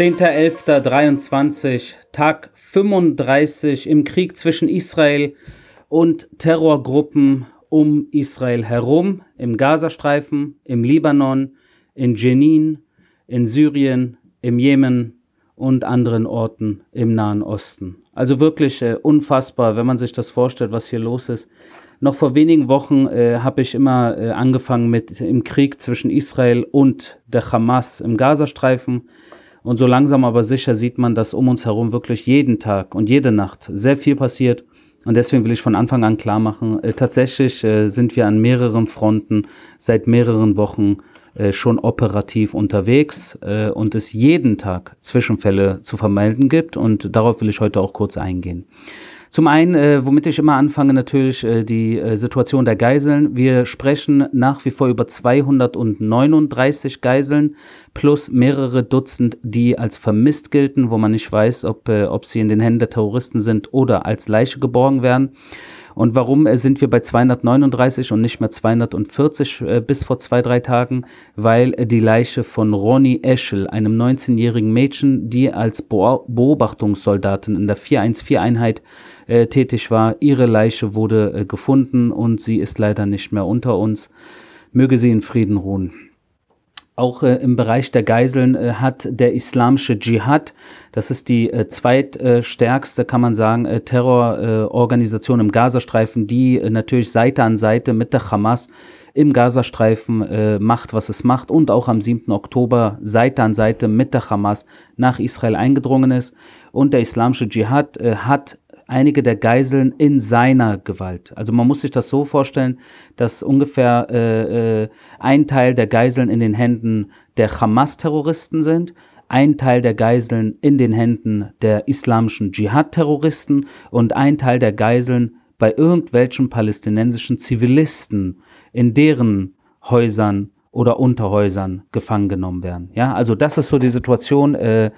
10.11.23, Tag 35 im Krieg zwischen Israel und Terrorgruppen um Israel herum, im Gazastreifen, im Libanon, in Jenin, in Syrien, im Jemen und anderen Orten im Nahen Osten. Also wirklich äh, unfassbar, wenn man sich das vorstellt, was hier los ist. Noch vor wenigen Wochen äh, habe ich immer äh, angefangen mit im Krieg zwischen Israel und der Hamas im Gazastreifen. Und so langsam aber sicher sieht man, dass um uns herum wirklich jeden Tag und jede Nacht sehr viel passiert. Und deswegen will ich von Anfang an klar machen, äh, tatsächlich äh, sind wir an mehreren Fronten seit mehreren Wochen äh, schon operativ unterwegs äh, und es jeden Tag Zwischenfälle zu vermelden gibt. Und darauf will ich heute auch kurz eingehen. Zum einen, äh, womit ich immer anfange, natürlich äh, die äh, Situation der Geiseln. Wir sprechen nach wie vor über 239 Geiseln plus mehrere Dutzend, die als vermisst gelten, wo man nicht weiß, ob, äh, ob sie in den Händen der Terroristen sind oder als Leiche geborgen werden. Und warum äh, sind wir bei 239 und nicht mehr 240 äh, bis vor zwei, drei Tagen? Weil äh, die Leiche von Ronny Eschel, einem 19-jährigen Mädchen, die als Beobachtungssoldatin in der 414-Einheit äh, tätig war, ihre Leiche wurde äh, gefunden und sie ist leider nicht mehr unter uns. Möge sie in Frieden ruhen. Auch äh, im Bereich der Geiseln äh, hat der islamische Dschihad, das ist die äh, zweitstärkste, kann man sagen, äh, Terrororganisation im Gazastreifen, die äh, natürlich Seite an Seite mit der Hamas im Gazastreifen äh, macht, was es macht und auch am 7. Oktober Seite an Seite mit der Hamas nach Israel eingedrungen ist. Und der islamische Dschihad hat einige der Geiseln in seiner Gewalt. Also man muss sich das so vorstellen, dass ungefähr äh, äh, ein Teil der Geiseln in den Händen der Hamas-Terroristen sind, ein Teil der Geiseln in den Händen der islamischen Dschihad-Terroristen und ein Teil der Geiseln bei irgendwelchen palästinensischen Zivilisten in deren Häusern oder Unterhäusern gefangen genommen werden. Ja, also das ist so die Situation. Äh,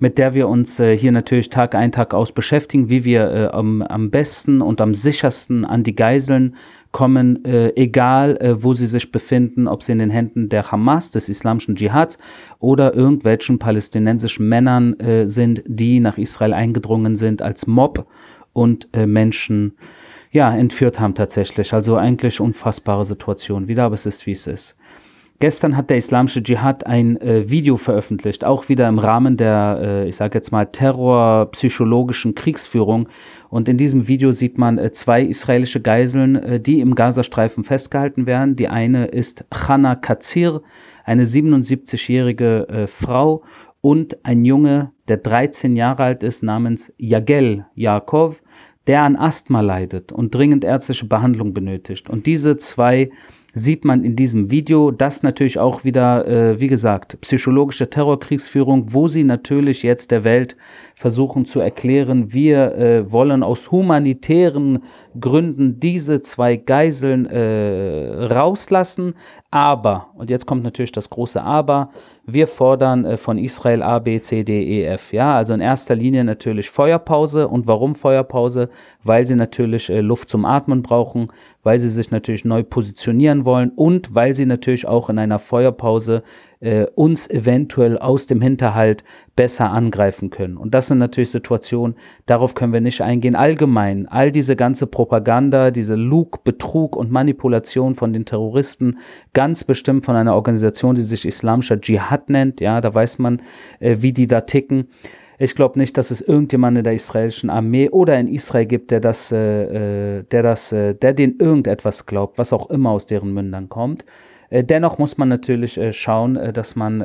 mit der wir uns äh, hier natürlich Tag ein, Tag aus beschäftigen, wie wir äh, am, am besten und am sichersten an die Geiseln kommen, äh, egal äh, wo sie sich befinden, ob sie in den Händen der Hamas, des islamischen Dschihads oder irgendwelchen palästinensischen Männern äh, sind, die nach Israel eingedrungen sind als Mob und Menschen ja, entführt haben tatsächlich. Also eigentlich unfassbare Situation. Wieder, aber es ist, wie es ist. Gestern hat der Islamische Dschihad ein äh, Video veröffentlicht, auch wieder im Rahmen der, äh, ich sage jetzt mal, terrorpsychologischen Kriegsführung. Und in diesem Video sieht man äh, zwei israelische Geiseln, äh, die im Gazastreifen festgehalten werden. Die eine ist Chana Katzir, eine 77-jährige äh, Frau und ein Junge, der 13 Jahre alt ist, namens Yagel Yaakov, der an Asthma leidet und dringend ärztliche Behandlung benötigt. Und diese zwei sieht man in diesem Video, das natürlich auch wieder, äh, wie gesagt, psychologische Terrorkriegsführung, wo sie natürlich jetzt der Welt versuchen zu erklären, wir äh, wollen aus humanitären Gründen diese zwei Geiseln äh, rauslassen, aber, und jetzt kommt natürlich das große Aber, wir fordern äh, von Israel A, B, C, D, E, F. Ja, also in erster Linie natürlich Feuerpause. Und warum Feuerpause? Weil sie natürlich äh, Luft zum Atmen brauchen, weil sie sich natürlich neu positionieren wollen und weil sie natürlich auch in einer Feuerpause äh, uns eventuell aus dem Hinterhalt besser angreifen können. Und das sind natürlich Situationen, darauf können wir nicht eingehen. Allgemein, all diese ganze Propaganda, diese Lug, Betrug und Manipulation von den Terroristen, ganz bestimmt von einer Organisation, die sich Islamischer Dschihad nennt, ja, da weiß man, äh, wie die da ticken. Ich glaube nicht, dass es irgendjemand in der israelischen Armee oder in Israel gibt, der das, äh, äh der das, äh, der den irgendetwas glaubt, was auch immer aus deren Mündern kommt. Äh, dennoch muss man natürlich äh, schauen, äh, dass man,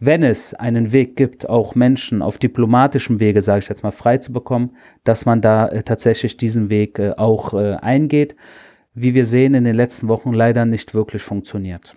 wenn es einen Weg gibt, auch Menschen auf diplomatischem Wege, sage ich jetzt mal, frei zu bekommen, dass man da tatsächlich diesen Weg auch eingeht. Wie wir sehen, in den letzten Wochen leider nicht wirklich funktioniert.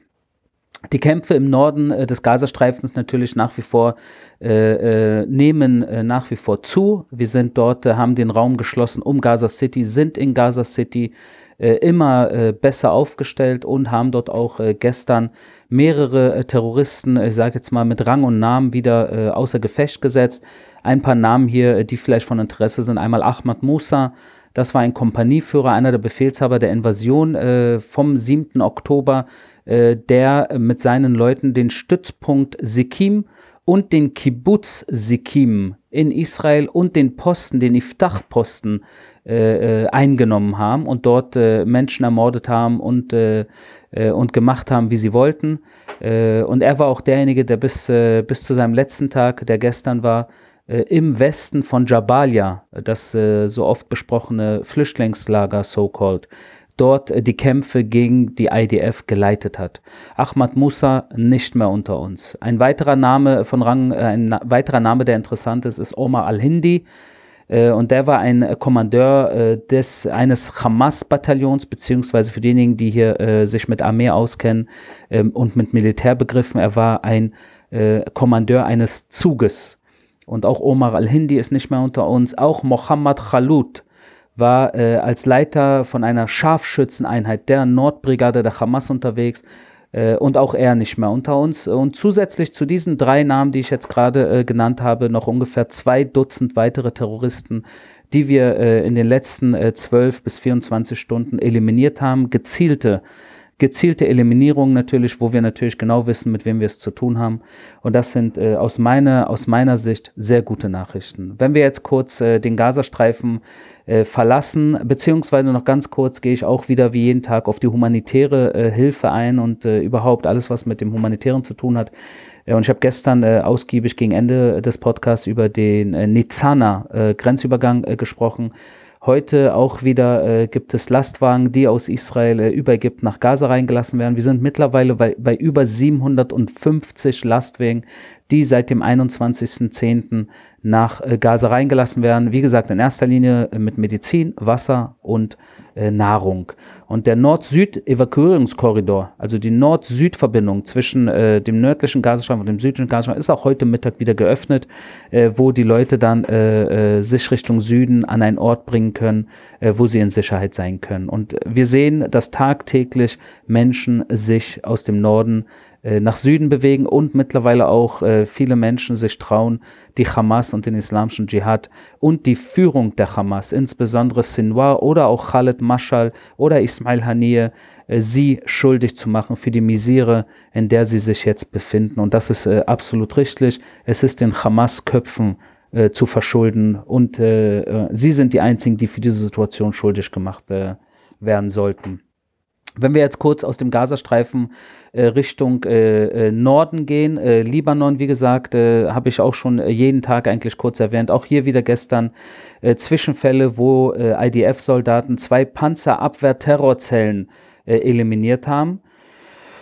Die Kämpfe im Norden des Gazastreifens natürlich nach wie vor äh, nehmen äh, nach wie vor zu. Wir sind dort, äh, haben den Raum geschlossen um Gaza City, sind in Gaza City, äh, immer äh, besser aufgestellt und haben dort auch äh, gestern mehrere äh, Terroristen, ich sage jetzt mal mit Rang und Namen, wieder äh, außer Gefecht gesetzt. Ein paar Namen hier, äh, die vielleicht von Interesse sind. Einmal Ahmad Musa, das war ein Kompanieführer, einer der Befehlshaber der Invasion vom 7. Oktober, der mit seinen Leuten den Stützpunkt Sikim und den Kibbutz Sikim in Israel und den Posten, den Iftach-Posten äh, äh, eingenommen haben und dort äh, Menschen ermordet haben und, äh, äh, und gemacht haben, wie sie wollten. Äh, und er war auch derjenige, der bis, bis zu seinem letzten Tag, der gestern war, im Westen von Jabalia, das so oft besprochene Flüchtlingslager, so-called, dort die Kämpfe gegen die IDF geleitet hat. Ahmad Musa nicht mehr unter uns. Ein weiterer Name von Rang, ein weiterer Name, der interessant ist, ist Omar al-Hindi. Äh, und der war ein äh, Kommandeur äh, des, eines Hamas-Bataillons, beziehungsweise für diejenigen, die hier äh, sich mit Armee auskennen ähm, und mit Militärbegriffen, er war ein äh, Kommandeur eines Zuges. Und auch Omar al-Hindi ist nicht mehr unter uns. Auch Mohammed Khalud war äh, als Leiter von einer Scharfschützeneinheit der Nordbrigade der Hamas unterwegs äh, und auch er nicht mehr unter uns. Und zusätzlich zu diesen drei Namen, die ich jetzt gerade äh, genannt habe, noch ungefähr zwei Dutzend weitere Terroristen, die wir äh, in den letzten äh, 12 bis 24 Stunden eliminiert haben. Gezielte gezielte Eliminierung natürlich, wo wir natürlich genau wissen, mit wem wir es zu tun haben. Und das sind äh, aus, meiner, aus meiner Sicht sehr gute Nachrichten. Wenn wir jetzt kurz den Gazastreifen äh, verlassen, beziehungsweise noch ganz kurz gehe ich auch wieder wie jeden Tag auf die humanitäre äh, Hilfe ein und äh, überhaupt alles, was mit dem Humanitären zu tun hat. Äh, und ich habe gestern äh, ausgiebig gegen Ende des Podcasts über den äh, Nizana-Grenzübergang äh, gesprochen. Heute auch wieder äh, gibt es Lastwagen, die aus Israel äh, über Ägypten nach Gaza reingelassen werden. Wir sind mittlerweile bei, bei über 750 Lastwagen, die seit dem 21.10. nach äh, Gaza reingelassen werden. Wie gesagt, in erster Linie äh, mit Medizin, Wasser und äh, Nahrung. Und der Nord-Süd-Evakuierungskorridor, also die Nord-Süd-Verbindung zwischen äh, dem nördlichen Gazastreifen und dem südlichen Gazastreifen, ist auch heute Mittag wieder geöffnet, äh, wo die Leute dann äh, sich Richtung Süden an einen Ort bringen können, wo sie in Sicherheit sein können. Und wir sehen, dass tagtäglich Menschen sich aus dem Norden äh, nach Süden bewegen und mittlerweile auch äh, viele Menschen sich trauen, die Hamas und den islamischen Dschihad und die Führung der Hamas, insbesondere Sinwar oder auch Khaled Mashal oder Ismail Haniyeh, äh, sie schuldig zu machen für die Misere, in der sie sich jetzt befinden. Und das ist äh, absolut richtig. Es ist den Hamas-Köpfen äh, zu verschulden und äh, sie sind die einzigen, die für diese Situation schuldig gemacht werden sollten. Wenn wir jetzt kurz aus dem Gazastreifen äh, Richtung äh, äh, Norden gehen, äh, Libanon, wie gesagt, äh, habe ich auch schon jeden Tag eigentlich kurz erwähnt. Auch hier wieder gestern Zwischenfälle, wo IDF-Soldaten zwei Panzerabwehr-Terrorzellen eliminiert haben.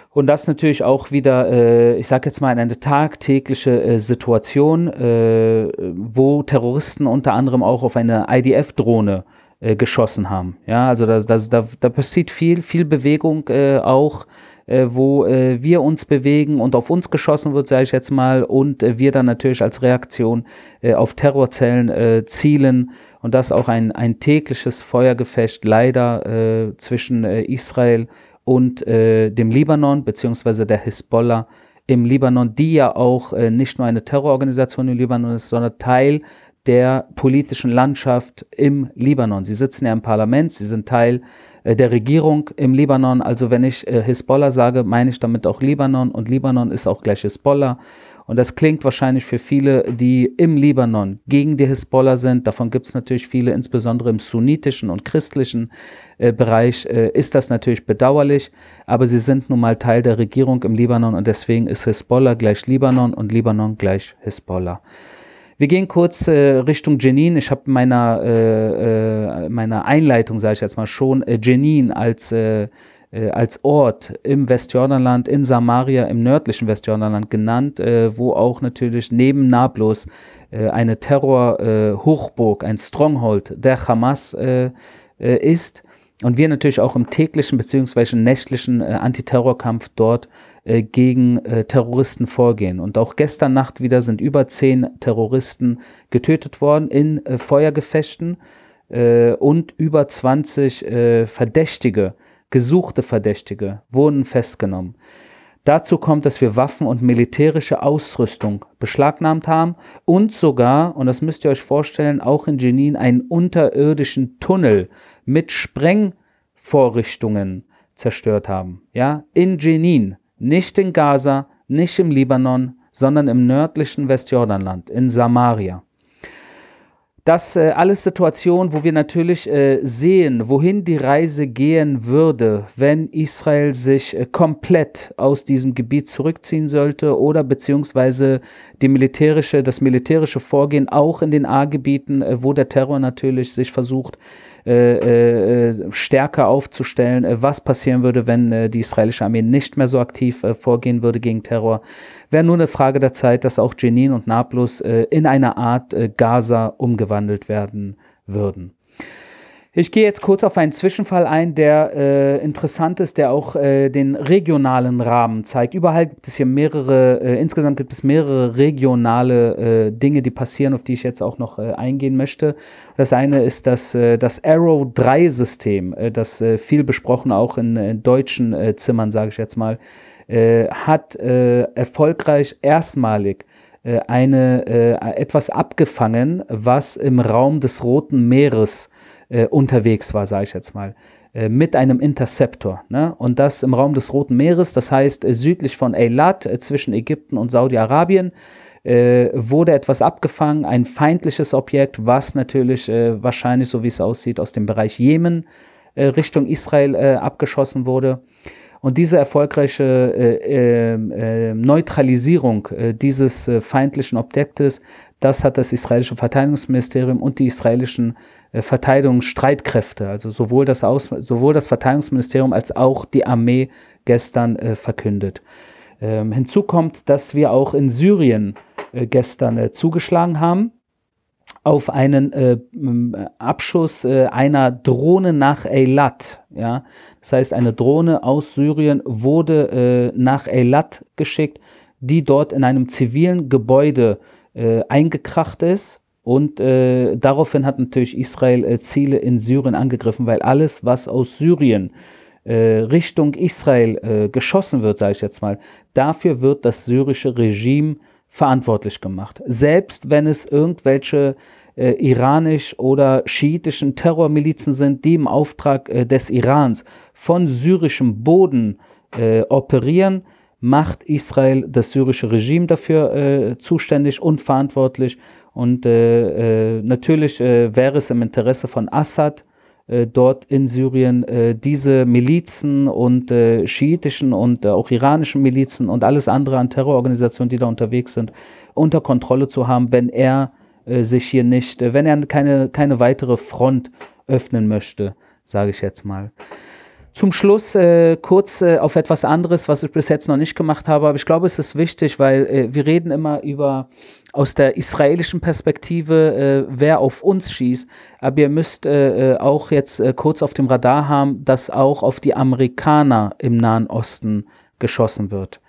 Und das natürlich auch wieder, ich sage jetzt mal, eine tagtägliche Situation, wo Terroristen unter anderem auch auf eine IDF-Drohne äh, äh, geschossen haben. Ja, also da, da, da, da passiert viel, viel Bewegung äh, auch, äh, wo äh, wir uns bewegen und auf uns geschossen wird, sage ich jetzt mal, und äh, wir dann natürlich als Reaktion äh, auf Terrorzellen zielen. Und das auch ein, ein tägliches Feuergefecht leider zwischen Israel und dem Libanon, beziehungsweise der Hisbollah im Libanon, die ja auch nicht nur eine Terrororganisation im Libanon ist, sondern Teil der politischen Landschaft im Libanon. Sie sitzen ja im Parlament, sie sind Teil äh, der Regierung im Libanon. Also wenn ich äh, Hisbollah sage, meine ich damit auch Libanon und Libanon ist auch gleich Hisbollah. Und das klingt wahrscheinlich für viele, die im Libanon gegen die Hisbollah sind. Davon gibt es natürlich viele, insbesondere im sunnitischen und christlichen äh, Bereich äh, ist das natürlich bedauerlich. Aber sie sind nun mal Teil der Regierung im Libanon und deswegen ist Hisbollah gleich Libanon und Libanon gleich Hisbollah. Wir gehen kurz äh, Richtung Jenin. Ich habe meiner, äh, äh, meiner Einleitung, sage ich jetzt mal schon, äh, Jenin als, äh, äh, als Ort im Westjordanland, in Samaria, im nördlichen Westjordanland genannt, wo auch natürlich neben Nablus eine Terror-Hochburg, ein Stronghold der Hamas ist. Und wir natürlich auch im täglichen bzw. nächtlichen Antiterrorkampf dort äh, gegen äh, Terroristen vorgehen. Und auch gestern Nacht wieder sind über zehn Terroristen getötet worden in äh, Feuergefechten äh, und über 20 äh, Verdächtige, gesuchte Verdächtige wurden festgenommen. Dazu kommt, dass wir Waffen und militärische Ausrüstung beschlagnahmt haben und sogar, und das müsst ihr euch vorstellen, auch in Jenin einen unterirdischen Tunnel mit Sprengvorrichtungen zerstört haben. Ja, in Jenin nicht in Gaza, nicht im Libanon, sondern im nördlichen Westjordanland, in Samaria. Das äh, alles Situationen, wo wir natürlich äh, sehen, wohin die Reise gehen würde, wenn Israel sich äh, komplett aus diesem Gebiet zurückziehen sollte oder beziehungsweise die militärische, das militärische Vorgehen auch in den A-Gebieten, äh, wo der Terror natürlich sich versucht äh, äh, stärker aufzustellen, äh, was passieren würde, wenn äh, die israelische Armee nicht mehr so aktiv äh, vorgehen würde gegen Terror. Wäre nur eine Frage der Zeit, dass auch Jenin und Nablus äh, in eine Art Gaza umgewandelt werden würden. Ich gehe jetzt kurz auf einen Zwischenfall ein, der äh, interessant ist, der auch äh, den regionalen Rahmen zeigt. Überall gibt es hier mehrere, äh, insgesamt gibt es mehrere regionale äh, Dinge, die passieren, auf die ich jetzt auch noch äh, eingehen möchte. Das eine ist das, äh, das Arrow 3-System, das viel besprochen auch in, in deutschen Zimmern, sage ich jetzt mal, hat erfolgreich erstmalig eine, etwas abgefangen, was im Raum des Roten Meeres äh, unterwegs war, sage ich jetzt mal, äh, mit einem Interceptor. Ne? Und das im Raum des Roten Meeres, das heißt äh, südlich von Eilat äh, zwischen Ägypten und Saudi-Arabien. Äh, wurde etwas abgefangen, ein feindliches Objekt, was natürlich wahrscheinlich, so wie es aussieht, aus dem Bereich Jemen Richtung Israel abgeschossen wurde. Und diese erfolgreiche äh, äh, Neutralisierung äh, dieses feindlichen Objektes, das hat das israelische Verteidigungsministerium und die israelischen Verteidigungsstreitkräfte, also sowohl das, Aus sowohl das Verteidigungsministerium als auch die Armee gestern äh, verkündet. Ähm, hinzu kommt, dass wir auch in Syrien äh, gestern äh, zugeschlagen haben auf einen äh, Abschuss äh, einer Drohne nach Eilat. Ja? Das heißt, eine Drohne aus Syrien wurde nach Eilat geschickt, die dort in einem zivilen Gebäude eingekracht ist und äh, daraufhin hat natürlich Israel äh, Ziele in Syrien angegriffen, weil alles, was aus Syrien äh, Richtung Israel äh, geschossen wird, sage ich jetzt mal, dafür wird das syrische Regime verantwortlich gemacht. Selbst wenn es irgendwelche äh, iranisch oder schiitischen Terrormilizen sind, die im Auftrag äh, des Irans von syrischem Boden operieren, macht Israel das syrische Regime dafür zuständig und verantwortlich und äh, äh, natürlich äh, wäre es im Interesse von Assad, äh, dort in Syrien diese Milizen und schiitischen und auch iranischen Milizen und alles andere an Terrororganisationen, die da unterwegs sind, unter Kontrolle zu haben, wenn er sich hier nicht, wenn er keine, keine weitere Front öffnen möchte, sage ich jetzt mal. Zum Schluss äh, kurz äh, auf etwas anderes, was ich bis jetzt noch nicht gemacht habe, aber ich glaube, es ist wichtig, weil äh, wir reden immer über aus der israelischen Perspektive, äh, wer auf uns schießt, aber ihr müsst äh, äh, auch jetzt kurz auf dem Radar haben, dass auch auf die Amerikaner im Nahen Osten geschossen wird.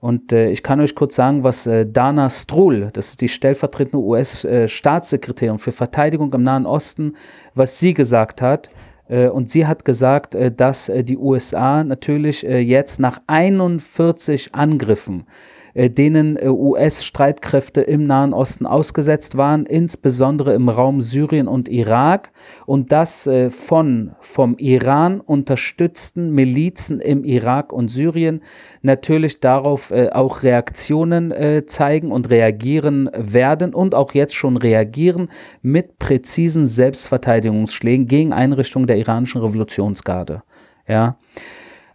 Und äh, ich kann euch kurz sagen, was äh, Dana Struhl, das ist die stellvertretende US-Staatssekretärin für Verteidigung im Nahen Osten, was sie gesagt hat. Äh, und sie hat gesagt, äh, dass äh, die USA natürlich jetzt nach 41 Angriffen äh, denen äh, US-Streitkräfte im Nahen Osten ausgesetzt waren, insbesondere im Raum Syrien und Irak, und das äh, von vom Iran unterstützten Milizen im Irak und Syrien natürlich darauf auch Reaktionen zeigen und reagieren werden und auch jetzt schon reagieren mit präzisen Selbstverteidigungsschlägen gegen Einrichtungen der iranischen Revolutionsgarde. Ja.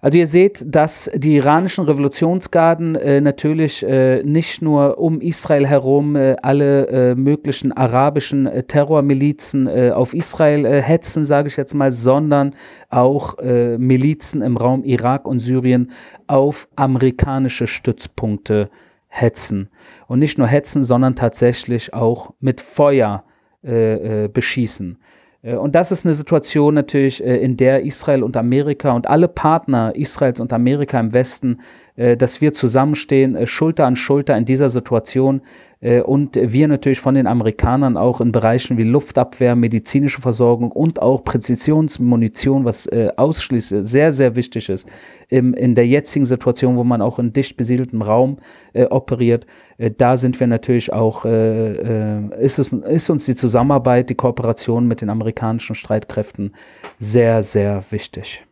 Also ihr seht, dass die iranischen Revolutionsgarden äh, natürlich äh, nicht nur um Israel herum äh, alle äh, möglichen arabischen äh, Terrormilizen äh, auf Israel hetzen, sage ich jetzt mal, sondern auch Milizen im Raum Irak und Syrien auf amerikanische Stützpunkte hetzen. Und nicht nur hetzen, sondern tatsächlich auch mit Feuer beschießen. Äh, und das ist eine Situation natürlich, äh, in der Israel und Amerika und alle Partner Israels und Amerika im Westen, dass wir zusammenstehen, Schulter an Schulter in dieser Situation äh, und wir natürlich von den Amerikanern auch in Bereichen wie Luftabwehr, medizinische Versorgung und auch Präzisionsmunition, was äh, ausschließlich sehr, sehr wichtig ist, im, in der jetzigen Situation, wo man auch in dicht besiedeltem Raum äh, operiert, äh, da sind wir natürlich auch, äh, äh, ist, es, ist uns die Zusammenarbeit, die Kooperation mit den amerikanischen Streitkräften sehr, sehr wichtig.